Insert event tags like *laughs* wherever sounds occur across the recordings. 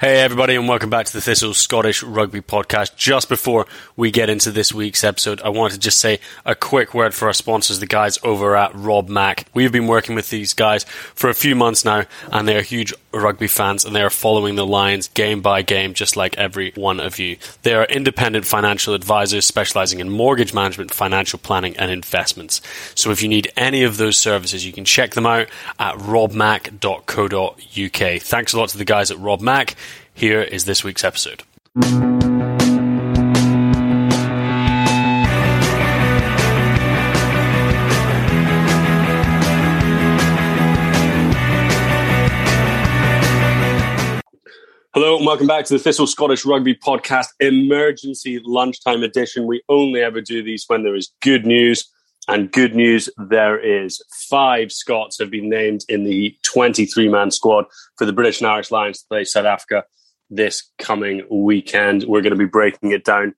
Hey, everybody, and welcome back to the Thistle Scottish Rugby Podcast. Just before we get into this week's episode, I want to just say a quick word for our sponsors, the guys over at Rob Mack. We've been working with these guys for a few months now, and they are huge rugby fans, and they are following the Lions game by game, just like every one of you. They are independent financial advisors specializing in mortgage management, financial planning, and investments. So if you need any of those services, you can check them out at robmack.co.uk. Thanks a lot to the guys at Rob Mack. Here is this week's episode. Hello and welcome back to the Thistle Scottish Rugby Podcast Emergency Lunchtime Edition. We only ever do these when there is good news, and good news there is. Five Scots have been named in the 23 man squad for the British and Irish Lions to play South Africa this coming weekend. We're going to be breaking it down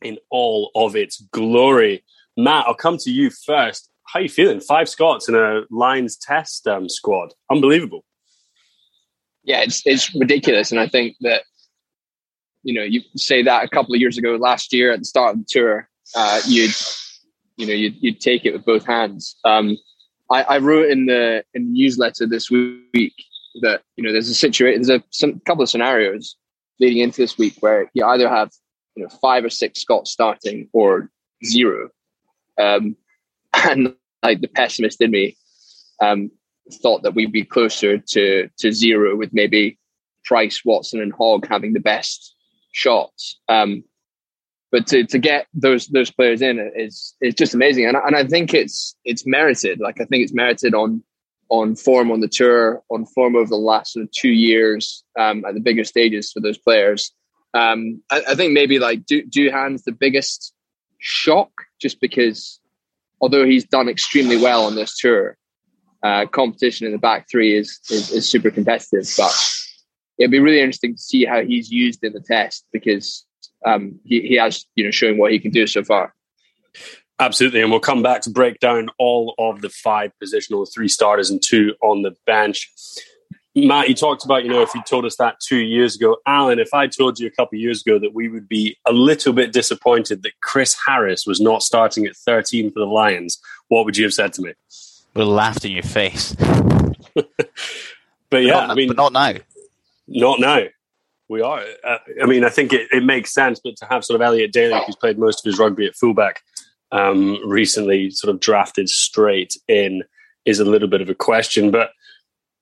in all of its glory. Matt, I'll come to you first. How are you feeling? Five Scots in a Lions test um, squad. Unbelievable. Yeah, it's it's ridiculous, and I think that you know you say that a couple of years ago, last year at the start of the tour, uh, you'd you know you'd, you'd take it with both hands. Um, I, I wrote in the in the newsletter this week that you know there's a situation, there's a some, couple of scenarios leading into this week where you either have you know five or six Scots starting or zero, um, *laughs* and like the pessimist in me um, thought that we'd be closer to to zero with maybe Price, Watson, and Hogg having the best shots. Um, but to, to get those those players in is is just amazing, and and I think it's it's merited. Like I think it's merited on on form on the tour, on form over the last sort of two years um, at the bigger stages for those players. Um, I, I, think maybe like du- Duhan's the biggest shock, just because although he's done extremely well on this tour, uh, competition in the back three is, is, is super competitive. But it'd be really interesting to see how he's used in the test because um, he, he has you know shown what he can do so far. Absolutely, and we'll come back to break down all of the five positional, three starters and two on the bench. Matt, you talked about, you know, if you told us that two years ago. Alan, if I told you a couple of years ago that we would be a little bit disappointed that Chris Harris was not starting at 13 for the Lions, what would you have said to me? Would have laughed in your face. *laughs* but yeah, not, I mean, but not now. Not now. We are. Uh, I mean, I think it, it makes sense, but to have sort of Elliot Daly, who's played most of his rugby at fullback, um, recently sort of drafted straight in is a little bit of a question. But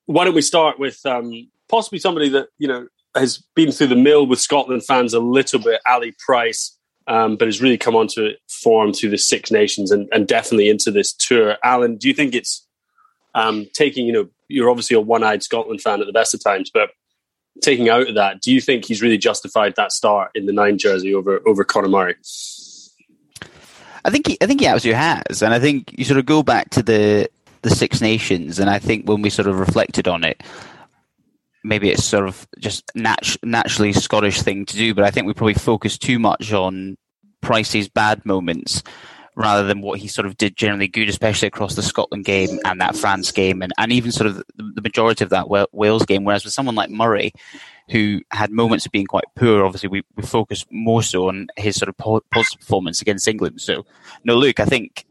why don't we start with um, possibly somebody that you know has been through the mill with Scotland fans a little bit, Ali Price, um, but has really come onto form through the Six Nations and, and, definitely into this tour. Alan, do you think it's um, taking you know you're obviously a one-eyed Scotland fan at the best of times, but taking out of that, do you think he's really justified that start in the nine jersey over over Conor Murray? I think he, I think he absolutely has, and I think you sort of go back to the the Six Nations, and I think when we sort of reflected on it, maybe it's sort of just nat- naturally Scottish thing to do, but I think we probably focus too much on Pricey's bad moments rather than what he sort of did generally good, especially across the Scotland game and that France game, and, and even sort of the majority of that Wales game. Whereas with someone like Murray, who had moments of being quite poor, obviously we, we focus more so on his sort of positive performance against England. So, no, Luke, I think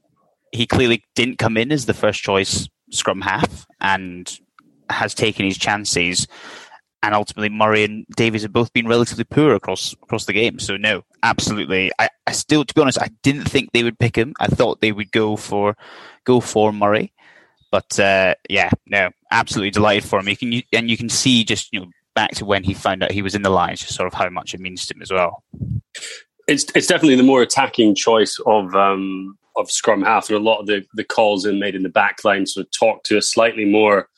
he clearly didn't come in as the first choice scrum half and has taken his chances and ultimately Murray and Davies have both been relatively poor across across the game. So no, absolutely. I, I still, to be honest, I didn't think they would pick him. I thought they would go for go for Murray, but uh, yeah, no, absolutely delighted for him. You can and you can see just you know back to when he found out he was in the Lions, just sort of how much it means to him as well. It's it's definitely the more attacking choice of um, of scrum half, and a lot of the the calls in made in the back line sort of talk to a slightly more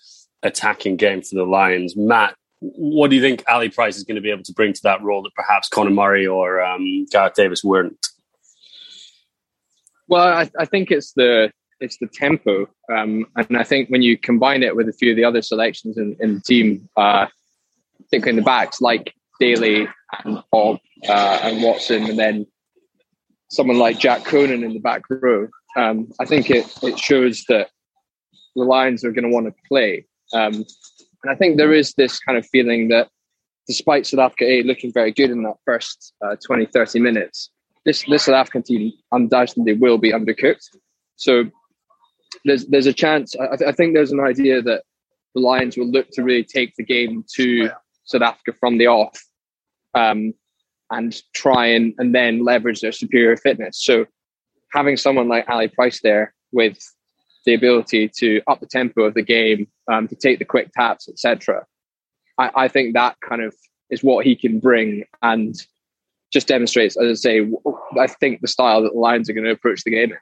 attacking game for the Lions. Matt, what do you think Ali Price is going to be able to bring to that role that perhaps Conor Murray or um, Gareth Davies weren't? Well, I, I, think it's the it's the tempo, um, and I think when you combine it with a few of the other selections in, in the team, uh, particularly in the backs like Daly and Bob uh, and Watson, and then someone like Jack Conan in the back row, um, I think it it shows that the Lions are going to want to play. Um, and I think there is this kind of feeling that despite South Africa A looking very good in that first uh, 20, 30 minutes, this, this South African team undoubtedly will be undercooked. So there's there's a chance. I, th- I, think there's an idea that the Lions will look to really take the game to South Africa from the off, um, and try and and then leverage their superior fitness. So having someone like Ali Price there with the ability to up the tempo of the game, um, to take the quick taps, etc. I, I, think that kind of is what he can bring and just demonstrates, as I say, I think the style that the Lions are going to approach the game.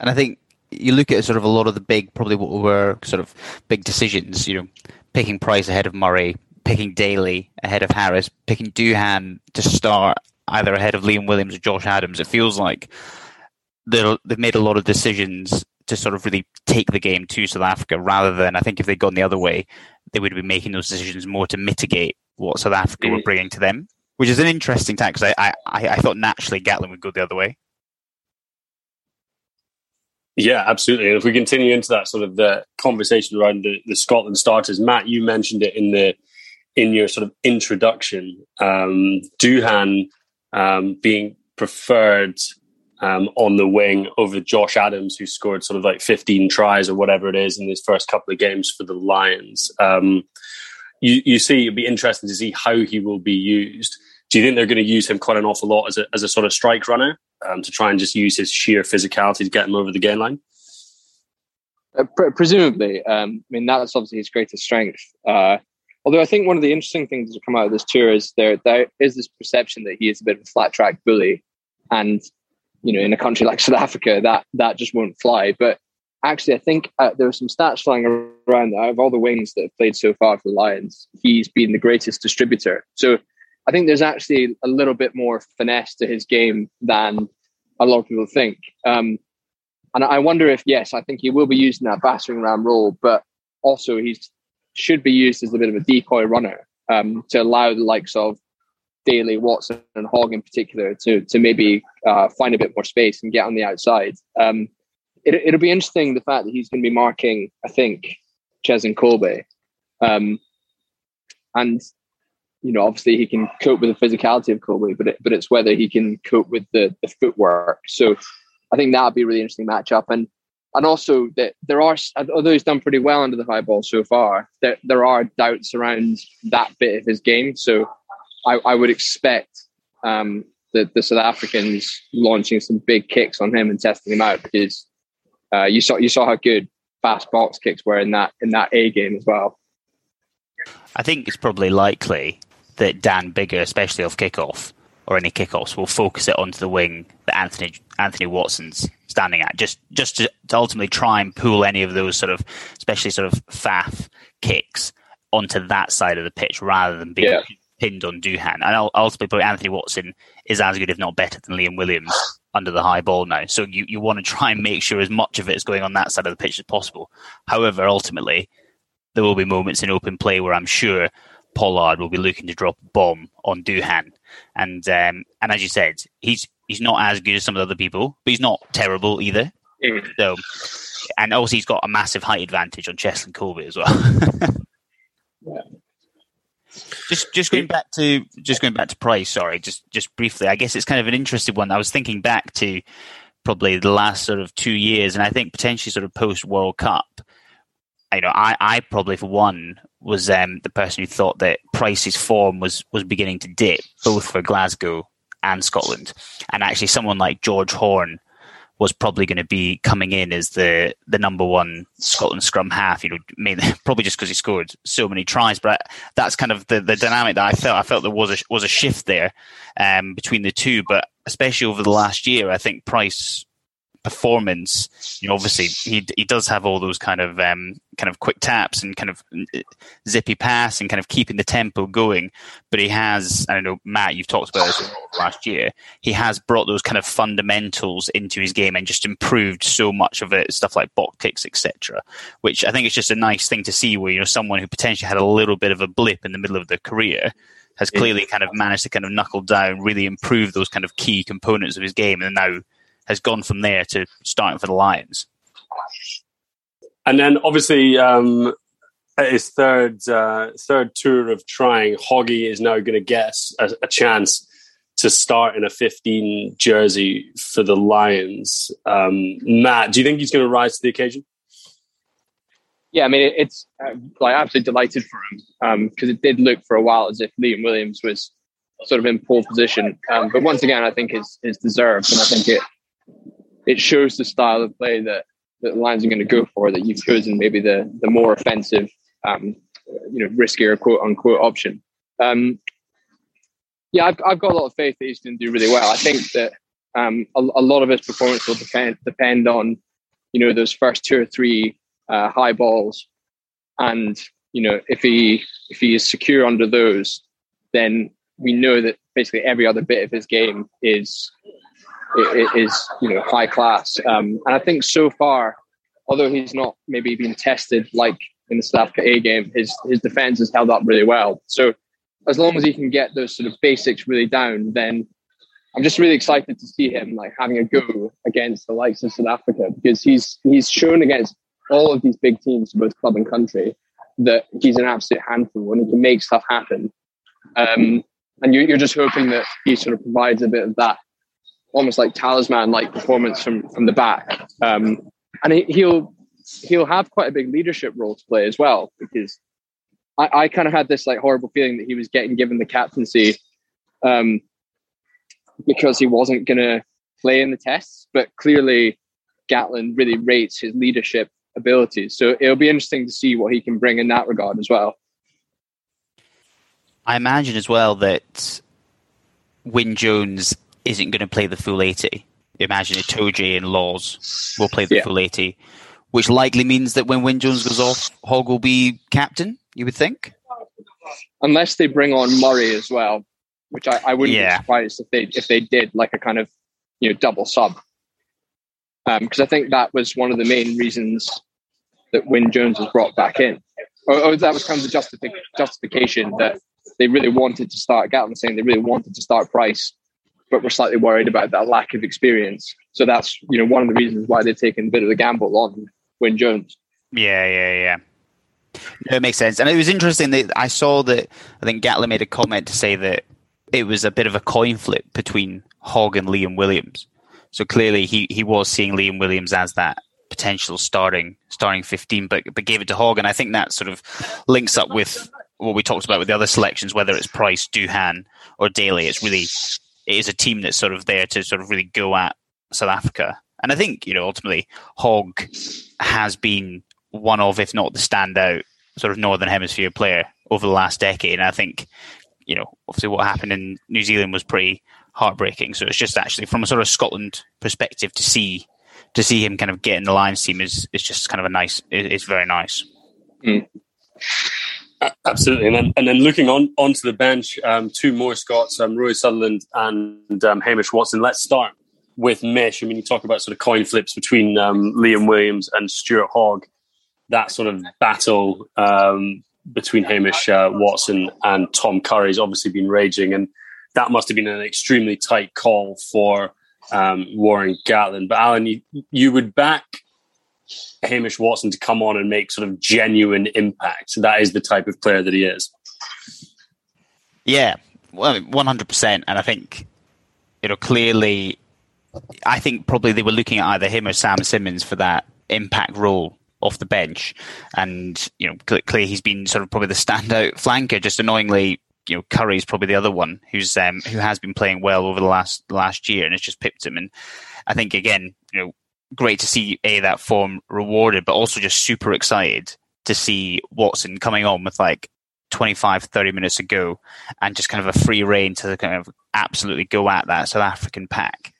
And I think you look at sort of a lot of the big, probably what were sort of big decisions, you know, picking Price ahead of Murray, picking Daly ahead of Harris, picking Duhan to start either ahead of Liam Williams or Josh Adams. It feels like they've made a lot of decisions to sort of really take the game to South Africa rather than I think if they'd gone the other way, they would be making those decisions more to mitigate what South Africa were bringing to them, which is an interesting tack because I, I, I thought naturally Gatland would go the other way. Yeah, absolutely. And if we continue into that sort of the conversation around the, the Scotland starters, Matt, you mentioned it in the in your sort of introduction. Um, Duhan um, being preferred um, on the wing over Josh Adams, who scored sort of like 15 tries or whatever it is in his first couple of games for the Lions. Um, you, you see, it'd be interesting to see how he will be used. Do you think they're going to use him quite an awful lot as a, as a sort of strike runner um, to try and just use his sheer physicality to get him over the game line? Uh, pre- presumably, um, I mean that's obviously his greatest strength. Uh, although I think one of the interesting things to come out of this tour is there there is this perception that he is a bit of a flat track bully, and you know, in a country like South Africa, that that just won't fly. But actually, I think uh, there are some stats flying around that out of all the wings that have played so far for the Lions, he's been the greatest distributor. So I think there's actually a little bit more finesse to his game than a lot of people think. Um, and I wonder if, yes, I think he will be used in that battering ram role, but also he should be used as a bit of a decoy runner um, to allow the likes of Daly, Watson, and Hogg in particular to to maybe uh, find a bit more space and get on the outside. Um, it, will be interesting the fact that he's going to be marking, I think, Cheslin Kolbe, um, and you know, obviously he can cope with the physicality of Kolbe, but it, but it's whether he can cope with the the footwork. So I think that'll be a really interesting matchup, and and also that there are although he's done pretty well under the high ball so far, there there are doubts around that bit of his game. So I, I would expect um, the, the South Africans launching some big kicks on him and testing him out because uh, you saw you saw how good Faf's box kicks were in that in that A game as well. I think it's probably likely that Dan Biggar, especially off kickoff or any kickoffs, will focus it onto the wing that Anthony Anthony Watson's standing at, just just to, to ultimately try and pull any of those sort of, especially sort of Faf kicks onto that side of the pitch rather than being yeah. pinned on Duhan. And ultimately, Anthony Watson is as good, if not better, than Liam Williams *sighs* under the high ball now. So you, you want to try and make sure as much of it is going on that side of the pitch as possible. However, ultimately, there will be moments in open play where I'm sure Pollard will be looking to drop a bomb on Duhan. And um, and as you said, he's he's not as good as some of the other people, but he's not terrible either. Mm. So, and also he's got a massive height advantage on Cheslin Kolbe as well. *laughs* yeah. Just just going back to just going back to price. Sorry, just just briefly. I guess it's kind of an interesting one. I was thinking back to probably the last sort of two years, and I think potentially sort of post World Cup. You know, I, I probably for one was um, the person who thought that Price's form was was beginning to dip, both for Glasgow and Scotland. And actually, someone like George Horne was probably going to be coming in as the the number one Scotland scrum half. You know, mainly, *laughs* probably just because he scored so many tries. But that's kind of the, the dynamic that I felt. I felt there was a was a shift there um, between the two. But especially over the last year, I think Price performance, you know, obviously he he does have all those kind of um, kind of quick taps and kind of uh, zippy pass and kind of keeping the tempo going. But he has, I don't know, Matt, you've talked about this last year. He has brought those kind of fundamentals into his game and just improved so much of it, stuff like box kicks, etc. Which I think is just a nice thing to see, where you know someone who potentially had a little bit of a blip in the middle of their career has clearly kind of managed to kind of knuckle down, really improve those kind of key components of his game, and now has gone from there to starting for the Lions. And then obviously um, his third uh, third tour of trying, Hoggy is now going to get a, a, chance to start in a 15 jersey for the Lions. Um, Matt, do you think he's going to rise to the occasion? Yeah, I mean it's uh, like absolutely delighted for him because um, it did look for a while as if Liam Williams was sort of in poor position. Um, but once again, I think it's, is deserved, and I think it it shows the style of play that that Lions are going to go for. That you've chosen maybe the the more offensive, um, you know, riskier quote unquote option. Um, yeah, I've, I've got a lot of faith that he's going to do really well. I think that um, a, a, lot of his performance will depend depend on you know those first two or three uh, high balls, and you know if he if he is secure under those, then we know that basically every other bit of his game is is you know high class. Um, and I think so far, although he's not maybe been tested like in the South Africa A game, his his defense has held up really well. So as long as he can get those sort of basics really down, then I'm just really excited to see him like having a go against the likes of South Africa because he's he's shown against all of these big teams, both club and country, that he's an absolute handful and he can make stuff happen. Um, and you, are just hoping that he sort of provides a bit of that almost like talisman like performance from from the back. Um, and he, he'll he'll have quite a big leadership role to play as well because I, I kind of had this like horrible feeling that he was getting given the captaincy um, because he wasn't going to play in the tests, but clearly Gatland really rates his leadership abilities. So it'll be interesting to see what he can bring in that regard as well. I imagine as well that Wyn Jones isn't going to play the full 80. Imagine Itoje and Lawes will play the yeah. full 80, which likely means that when Wyn Jones goes off, Hogg will be captain, you would think? Unless they bring on Murray as well, which I, I wouldn't yeah. be surprised if they if they did like a kind of you know double sub. Because um, I think that was one of the main reasons that Wyn Jones was brought back in. Or, or that was kind of the justific- justification that they really wanted to start Gatland saying they really wanted to start Price but we're slightly worried about that lack of experience. So that's you know one of the reasons why they've taken a bit of the gamble on Wyn Jones. Yeah, yeah, yeah. No, it makes sense. And it was interesting that I saw that I think Gatland made a comment to say that it was a bit of a coin flip between Hogg and Liam Williams. So clearly he, he was seeing Liam Williams as that potential starting starting fifteen, but but gave it to Hogg, and I think that sort of links up with what we talked about with the other selections, whether it's Price, Duhan, or Daly. It's really it is a team that's sort of there to sort of really go at South Africa. And I think, you know, ultimately Hogg has been one of, if not the standout sort of Northern Hemisphere player over the last decade. And I think, you know, obviously what happened in New Zealand was pretty heartbreaking. So it's just actually from a sort of Scotland perspective to see to see him kind of get in the Lions team is is just kind of a nice. It's very nice. Mm. Absolutely, and then and then looking on onto the bench, um, two more Scots, um, Rory Sutherland and um, Hamish Watson. Let's start with Mish. I mean, you talk about sort of coin flips between um, Liam Williams and Stuart Hogg. That sort of battle um, between Hamish uh, Watson and Tom Curry has obviously been raging, and that must have been an extremely tight call for um, Warren Gatland. But Alan, you, you would back Hamish Watson to come on and make sort of genuine impact. That is the type of player that he is. Yeah, well, one hundred percent. And I think you know clearly, I think probably they were looking at either him or Sam Simmonds for that impact role off the bench, and you know clearly he's been sort of probably the standout flanker. Just annoyingly, you know Curry's probably the other one who's um, who has been playing well over the last last year, and it's just pipped him. And I think again, you know great to see a that form rewarded, but also just super excited to see Watson coming on with like 25, 30 minutes ago and just kind of a free reign to kind of absolutely go at that South African pack.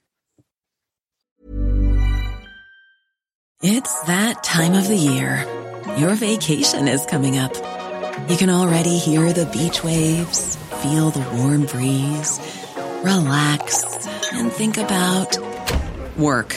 It's that time of the year. Your vacation is coming up. You can already hear the beach waves, feel the warm breeze, relax, and think about work.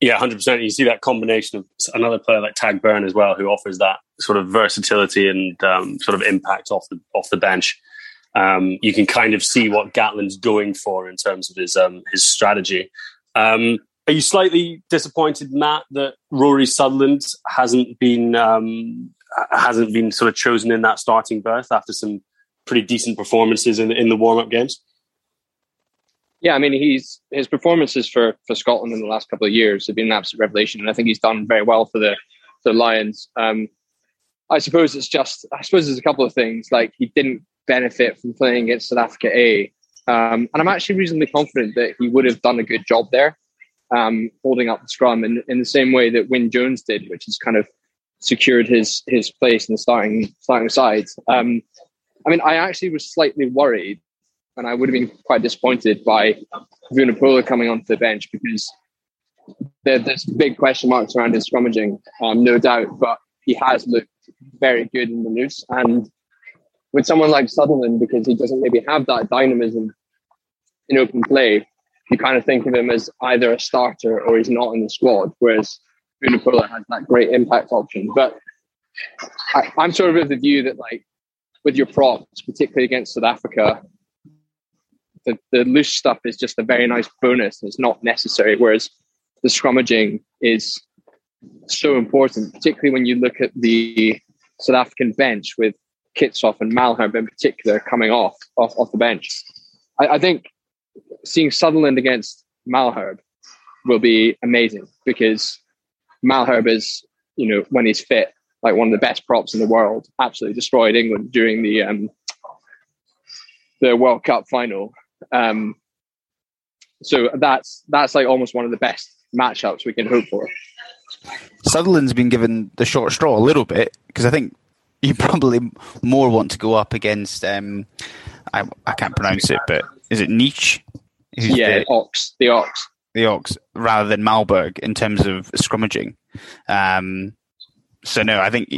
Yeah, hundred percent. You see that combination of another player like Tadhg Beirne as well, who offers that sort of versatility and um, sort of impact off the off the bench. Um, you can kind of see what Gatland's going for in terms of his um, his strategy. Um, are you slightly disappointed, Matt, that Rory Sutherland hasn't been um, hasn't been sort of chosen in that starting berth after some pretty decent performances in in the warm up games? Yeah, I mean, he's his performances for for Scotland in the last couple of years have been an absolute revelation, and I think he's done very well for the the Lions. Um, I suppose it's just I suppose there's a couple of things like he didn't benefit from playing against South Africa A, um, and I'm actually reasonably confident that he would have done a good job there, um, holding up the scrum in, in the same way that Wyn Jones did, which has kind of secured his his place in the starting starting side. Um, I mean, I actually was slightly worried and I would have been quite disappointed by Vunipola coming onto the bench because there, there's big question marks around his scrummaging, um, no doubt, but he has looked very good in the loose. And with someone like Sutherland, because he doesn't maybe have that dynamism in open play, you kind of think of him as either a starter or he's not in the squad, whereas Vunipola has that great impact option. But I, I'm sort of of the view that, like, with your props, particularly against South Africa, the, the loose stuff is just a very nice bonus. It's not necessary. Whereas the scrummaging is so important, particularly when you look at the South African bench with Kitshoff and Malherbe in particular coming off off, off the bench. I, I think seeing Sutherland against Malherbe will be amazing because Malherbe is, you know, when he's fit, like one of the best props in the world. Absolutely destroyed England during the um, the World Cup final. Um, so that's that's like almost one of the best matchups we can hope for. Sutherland's been given the short straw a little bit because I think you *laughs* probably more want to go up against. Um, I, I can't pronounce it, but is it Nietzsche? Yeah, the, Ox, the Ox, the Ox, rather than Malberg in terms of scrummaging. Um, so no, I think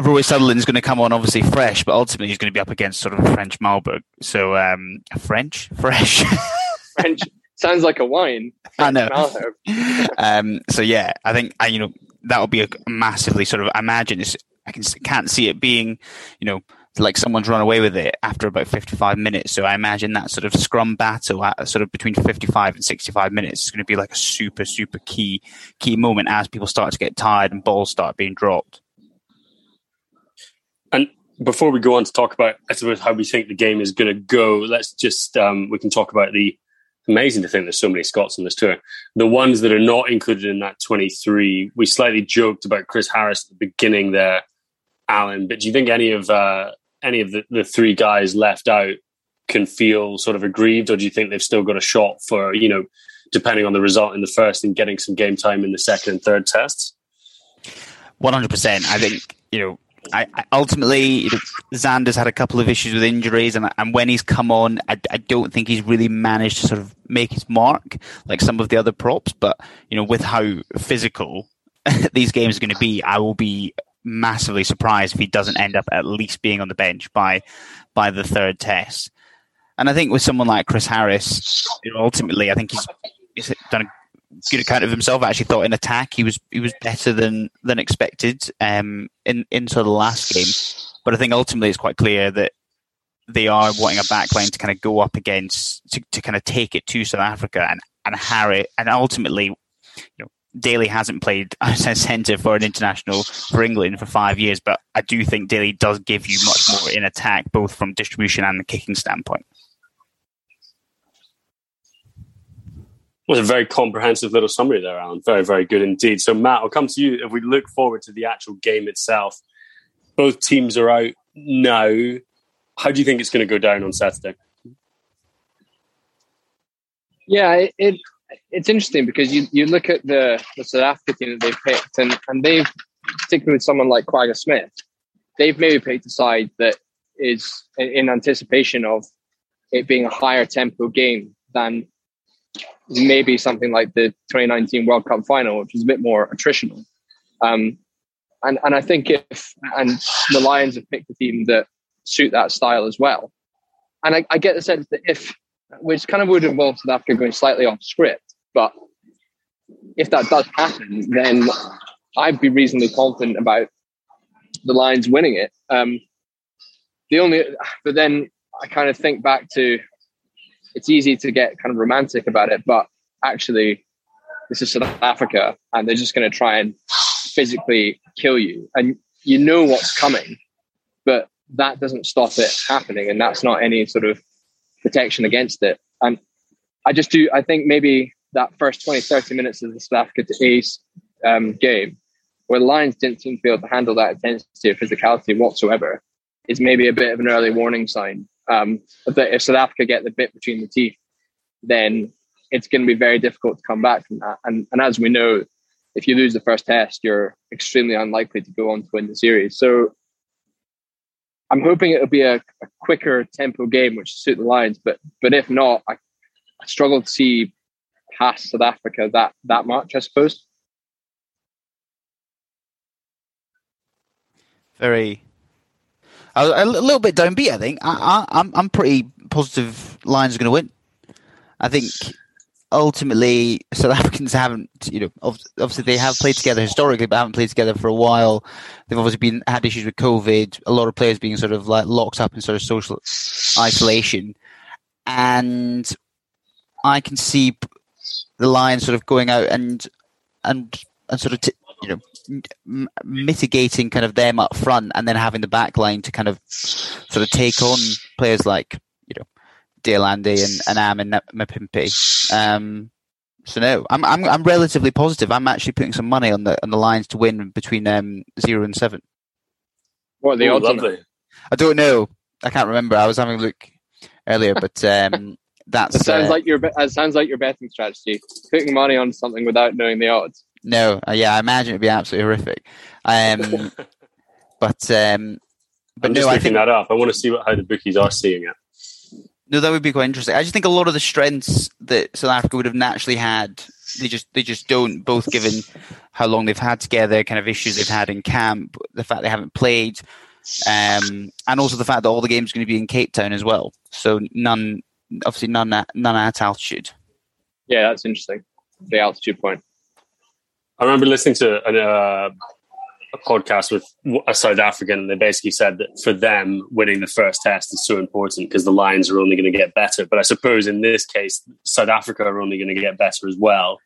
Rory Sutherland's going to come on obviously fresh, but ultimately he's going to be up against sort of a French Malbec. So um, French, fresh, *laughs* French sounds like a wine. I know. *laughs* um, so yeah, I think you know that will be a massively sort of. I imagine it's. I can, can't see it being, you know, like someone's run away with it after about 55 minutes. So I imagine that sort of scrum battle at sort of between 55 and 65 minutes is going to be like a super, super key, key moment as people start to get tired and balls start being dropped. And before we go on to talk about, I suppose, how we think the game is going to go, let's just, um, we can talk about the amazing to think there's so many Scots on this tour. The ones that are not included in that 23, we slightly joked about Chris Harris at the beginning there, Alan, but do you think any of uh, any of the, the three guys left out can feel sort of aggrieved, or do you think they've still got a shot for, you know, depending on the result in the first and getting some game time in the second and third tests? 100%. I think, you know, I, I ultimately, Zander's had a couple of issues with injuries, and, and when he's come on, I, I don't think he's really managed to sort of make his mark like some of the other props. But you know, with how physical *laughs* these games are going to be, I will be massively surprised if he doesn't end up at least being on the bench by by the third test. And I think with someone like Chris Harris, you know, ultimately, I think he's, he's done a good account of himself. I actually thought in attack he was he was better than than expected um, in in sort of the last game. But I think ultimately it's quite clear that they are wanting a backline to kind of go up against to, to kind of take it to South Africa and and Harry and ultimately, you know, Daly hasn't played *laughs* as a centre for an international for England for five years, but I do think Daly does give you much more in attack, both from distribution and the kicking standpoint. Was a very comprehensive little summary there, Alan. Very, very good indeed. So, Matt, I'll come to you. If we look forward to the actual game itself, both teams are out now. How do you think it's going to go down on Saturday? Yeah, it, it it's interesting because you, you look at the, the South Africa team that they've picked, and, and they've, particularly with someone like Kwagga Smith, they've maybe picked a side that is in anticipation of it being a higher tempo game than maybe something like the 2019 World Cup final, which was a bit more attritional. Um, and and I think if and the Lions have picked a team that suit that style as well. And I, I get the sense that if which kind of would involve South Africa going slightly off script, but if that does happen, then I'd be reasonably confident about the Lions winning it. Um, the only, but then I kind of think back to it's easy to get kind of romantic about it, but actually, this is South Africa, and they're just going to try and physically kill you, and you know what's coming, but that doesn't stop it happening, and that's not any sort of protection against it. And I just do, I think maybe that first 20, 30 minutes of the South Africa to Ace um, game, where the Lions didn't seem to be able to handle that intensity or physicality whatsoever, is maybe a bit of an early warning sign um, if South Africa get the bit between the teeth, then it's going to be very difficult to come back from that. And, and as we know, if you lose the first test, you're extremely unlikely to go on to win the series. So I'm hoping it'll be a, a quicker tempo game, which suit the Lions. But but if not, I, I struggle to see past South Africa that that much. I suppose. Very a, a little bit downbeat. I think I, I, I'm I'm pretty positive Lions are going to win. I think ultimately South *laughs* Africans haven't, you know, obviously they have played together historically, but haven't played together for a while. They've obviously been had issues with COVID. A lot of players being sort of like locked up in sort of social isolation, and I can see the Lions sort of going out and and and sort of t- you know m- mitigating kind of them up front and then having the back line to kind of sort of take on players like, you know, de Allende and, and Am and Mapimpi. Um, so no, I'm, I'm, I'm relatively positive. I'm actually putting some money on the, on the Lions to win between, um, zero and seven. What are the odds? Lovely. I don't know. I can't remember. I was having a look earlier, but, um, *laughs* that's it sounds uh, like your it sounds like your betting strategy. Putting money on something without knowing the odds. No, uh, yeah, I imagine it'd be absolutely horrific. Um, *laughs* but um, but I'm no, I think that up. I want to see what, how the bookies are seeing it. No, that would be quite interesting. I just think a lot of the strengths that South Africa would have naturally had, they just they just don't. Both given how long they've had together, kind of issues they've had in camp, the fact they haven't played, um, and also the fact that all the games are going to be in Cape Town as well. So none, obviously none at, none at altitude. Yeah, that's interesting. The altitude point. I remember listening to an, uh, a podcast with a South African, and they basically said that for them, winning the first test is so important because the Lions are only going to get better. But I suppose in this case, South Africa are only going to get better as well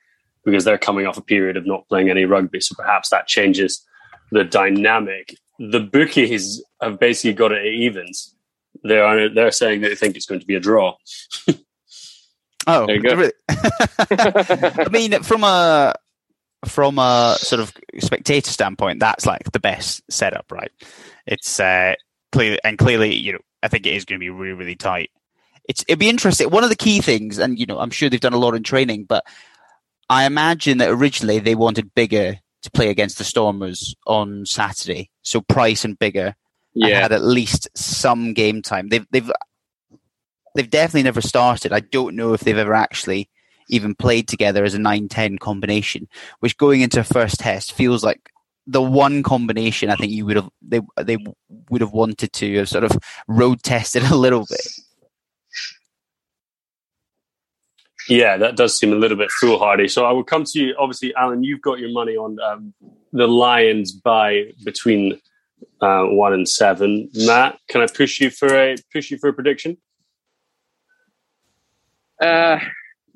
because they're coming off a period of not playing any rugby. So perhaps that changes the dynamic. The bookies have basically got it at evens. They are they're saying that they think it's going to be a draw. *laughs* oh, There you go. *laughs* I mean, from a from a sort of spectator standpoint, that's like the best setup, right? It's uh, clearly and clearly, you know, I think it is going to be really, really tight. It's it'd be interesting. One of the key things, and you know, I'm sure they've done a lot in training, but I imagine that originally they wanted Biggar to play against the Stormers on Saturday, so Price and Biggar Yeah. had at least some game time. They've they've they've definitely never started. I don't know if they've ever actually even played together as a 9-10 combination, which going into a first test feels like the one combination I think you would have they they would have wanted to have sort of road tested a little bit. Yeah, that does seem a little bit foolhardy. So I will come to you. Obviously, Alan, you've got your money on um, the Lions by between uh, one and seven. Matt, can I push you for a push you for a prediction? Uh,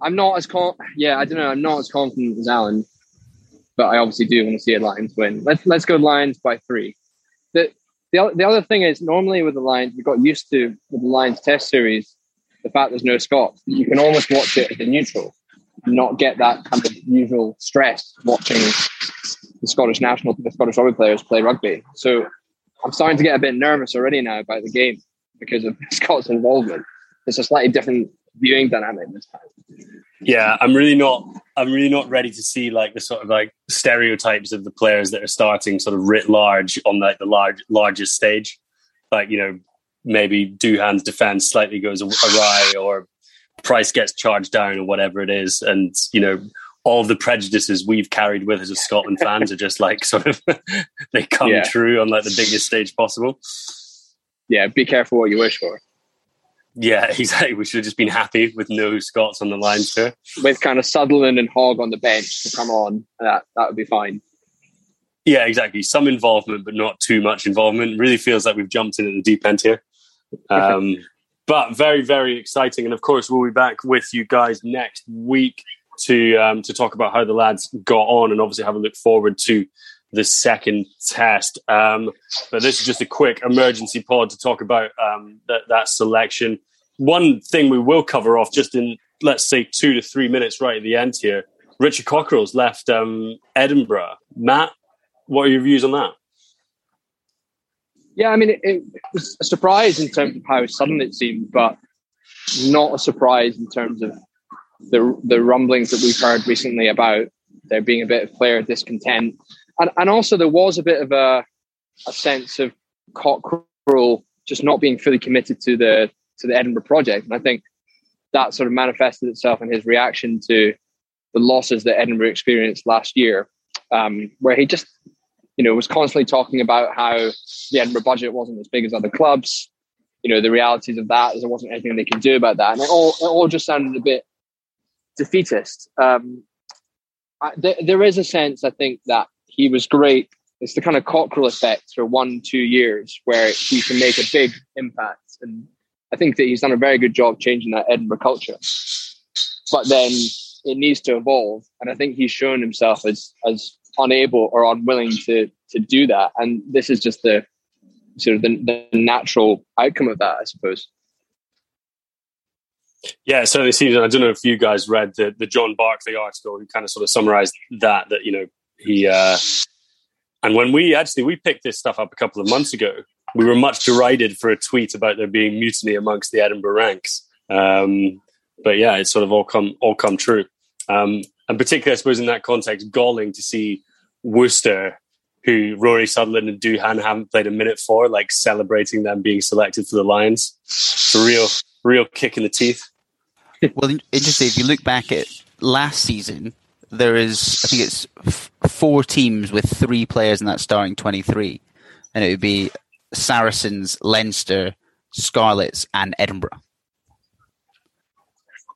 I'm not as con. Yeah, I don't know. I'm not as confident as Alan, but I obviously do want to see a Lions win. Let's let's go Lions by three. The the the other thing is normally with the Lions, we got used to with the Lions Test series, the fact there's no Scots. You can almost watch it as a neutral, not get that kind of usual stress watching the Scottish national, the Scottish rugby players play rugby. So I'm starting to get a bit nervous already now about the game because of *laughs* Scots' involvement. It's a slightly different viewing dynamic this time. Yeah, I'm really not. I'm really not ready to see like the sort of like stereotypes of the players that are starting sort of writ large on like the large largest stage. Like you know, maybe Duhan's defense slightly goes awry, or Price gets charged down, or whatever it is, and you know. All the prejudices we've carried with us as Scotland fans are just like sort of *laughs* they come Yeah. true on like the biggest stage possible. Yeah, be careful what you wish for. Yeah, *laughs* exactly. We should have just been happy with no Scots on the Lions tour. With kind of Sutherland and Hogg on the bench to come on, that that would be fine. Yeah, exactly. Some involvement, but not too much involvement. Really feels like we've jumped in at the deep end here. *laughs* Um, but very, very exciting. And of course, we'll be back with you guys next week to um, to talk about how the lads got on and obviously have a look forward to the second test. Um, but this is just a quick emergency pod to talk about um, that that selection. One thing we will cover off just in let's say two to three minutes right at the end here. Richard Cockerill's left um, Edinburgh. Matt, what are your views on that? Yeah, I mean, it, it was a surprise in terms of how sudden it seemed, but not a surprise in terms of the the rumblings that we've heard recently about there being a bit of player discontent, and and also there was a bit of a a sense of Cockerill just not being fully committed to the to the Edinburgh project, and I think that sort of manifested itself in his reaction to the losses that Edinburgh experienced last year, um, where he just you know was constantly talking about how the Edinburgh budget wasn't as big as other clubs. You know the realities of that is there wasn't anything they could do about that, and it all it all just sounded a bit defeatist. Um, I, there is a sense I think that he was great. It's the kind of Cockerill effect for one two years where he can make a big impact, and I think that he's done a very good job changing that Edinburgh culture. But then it needs to evolve, and I think he's shown himself as as unable or unwilling to to do that, and this is just the sort of the, the natural outcome of that, I suppose. Yeah, certainly seems. I don't know if you guys read the, the John Barclay article, who kind of sort of summarized that. That you know he uh, and when we actually we picked this stuff up a couple of months ago, we were much derided for a tweet about there being mutiny amongst the Edinburgh ranks. Um, but yeah, it's sort of all come all come true. Um, and particularly, I suppose, in that context, galling to see Worcester, who Rory Sutherland and Duhan haven't played a minute for, like celebrating them being selected for the Lions. It's a real, real kick in the teeth. Well, interesting. If you look back at last season, there is, I think it's f- four teams with three players in that starting 23. And it would be Saracens, Leinster, Scarlets, and Edinburgh.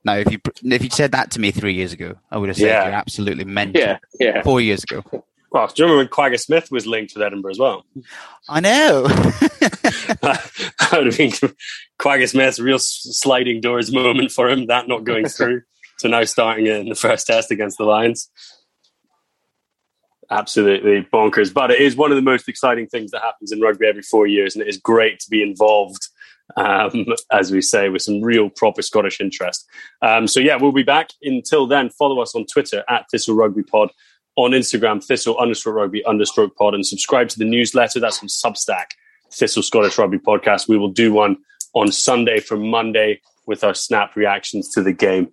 Now, if you if you said that to me three years ago, I would have said Yeah. you're absolutely mental. Yeah, yeah. Four years ago, Well, do you remember when Kwagga Smith was linked with Edinburgh as well? I know. *laughs* I would have been Kwagga Smith's real sliding doors moment for him, that not going through. So now starting in the first test against the Lions. Absolutely bonkers. But it is one of the most exciting things that happens in rugby every four years, and it is great to be involved um, as we say, with some real proper Scottish interest. Um, so yeah, we'll be back. Until then, follow us on Twitter at Thistle Rugby Pod on Instagram, Thistle understroke rugby understroke pod, and subscribe to the newsletter. That's on Substack, Thistle Scottish Rugby Podcast. We will do one on Sunday for Monday with our snap reactions to the game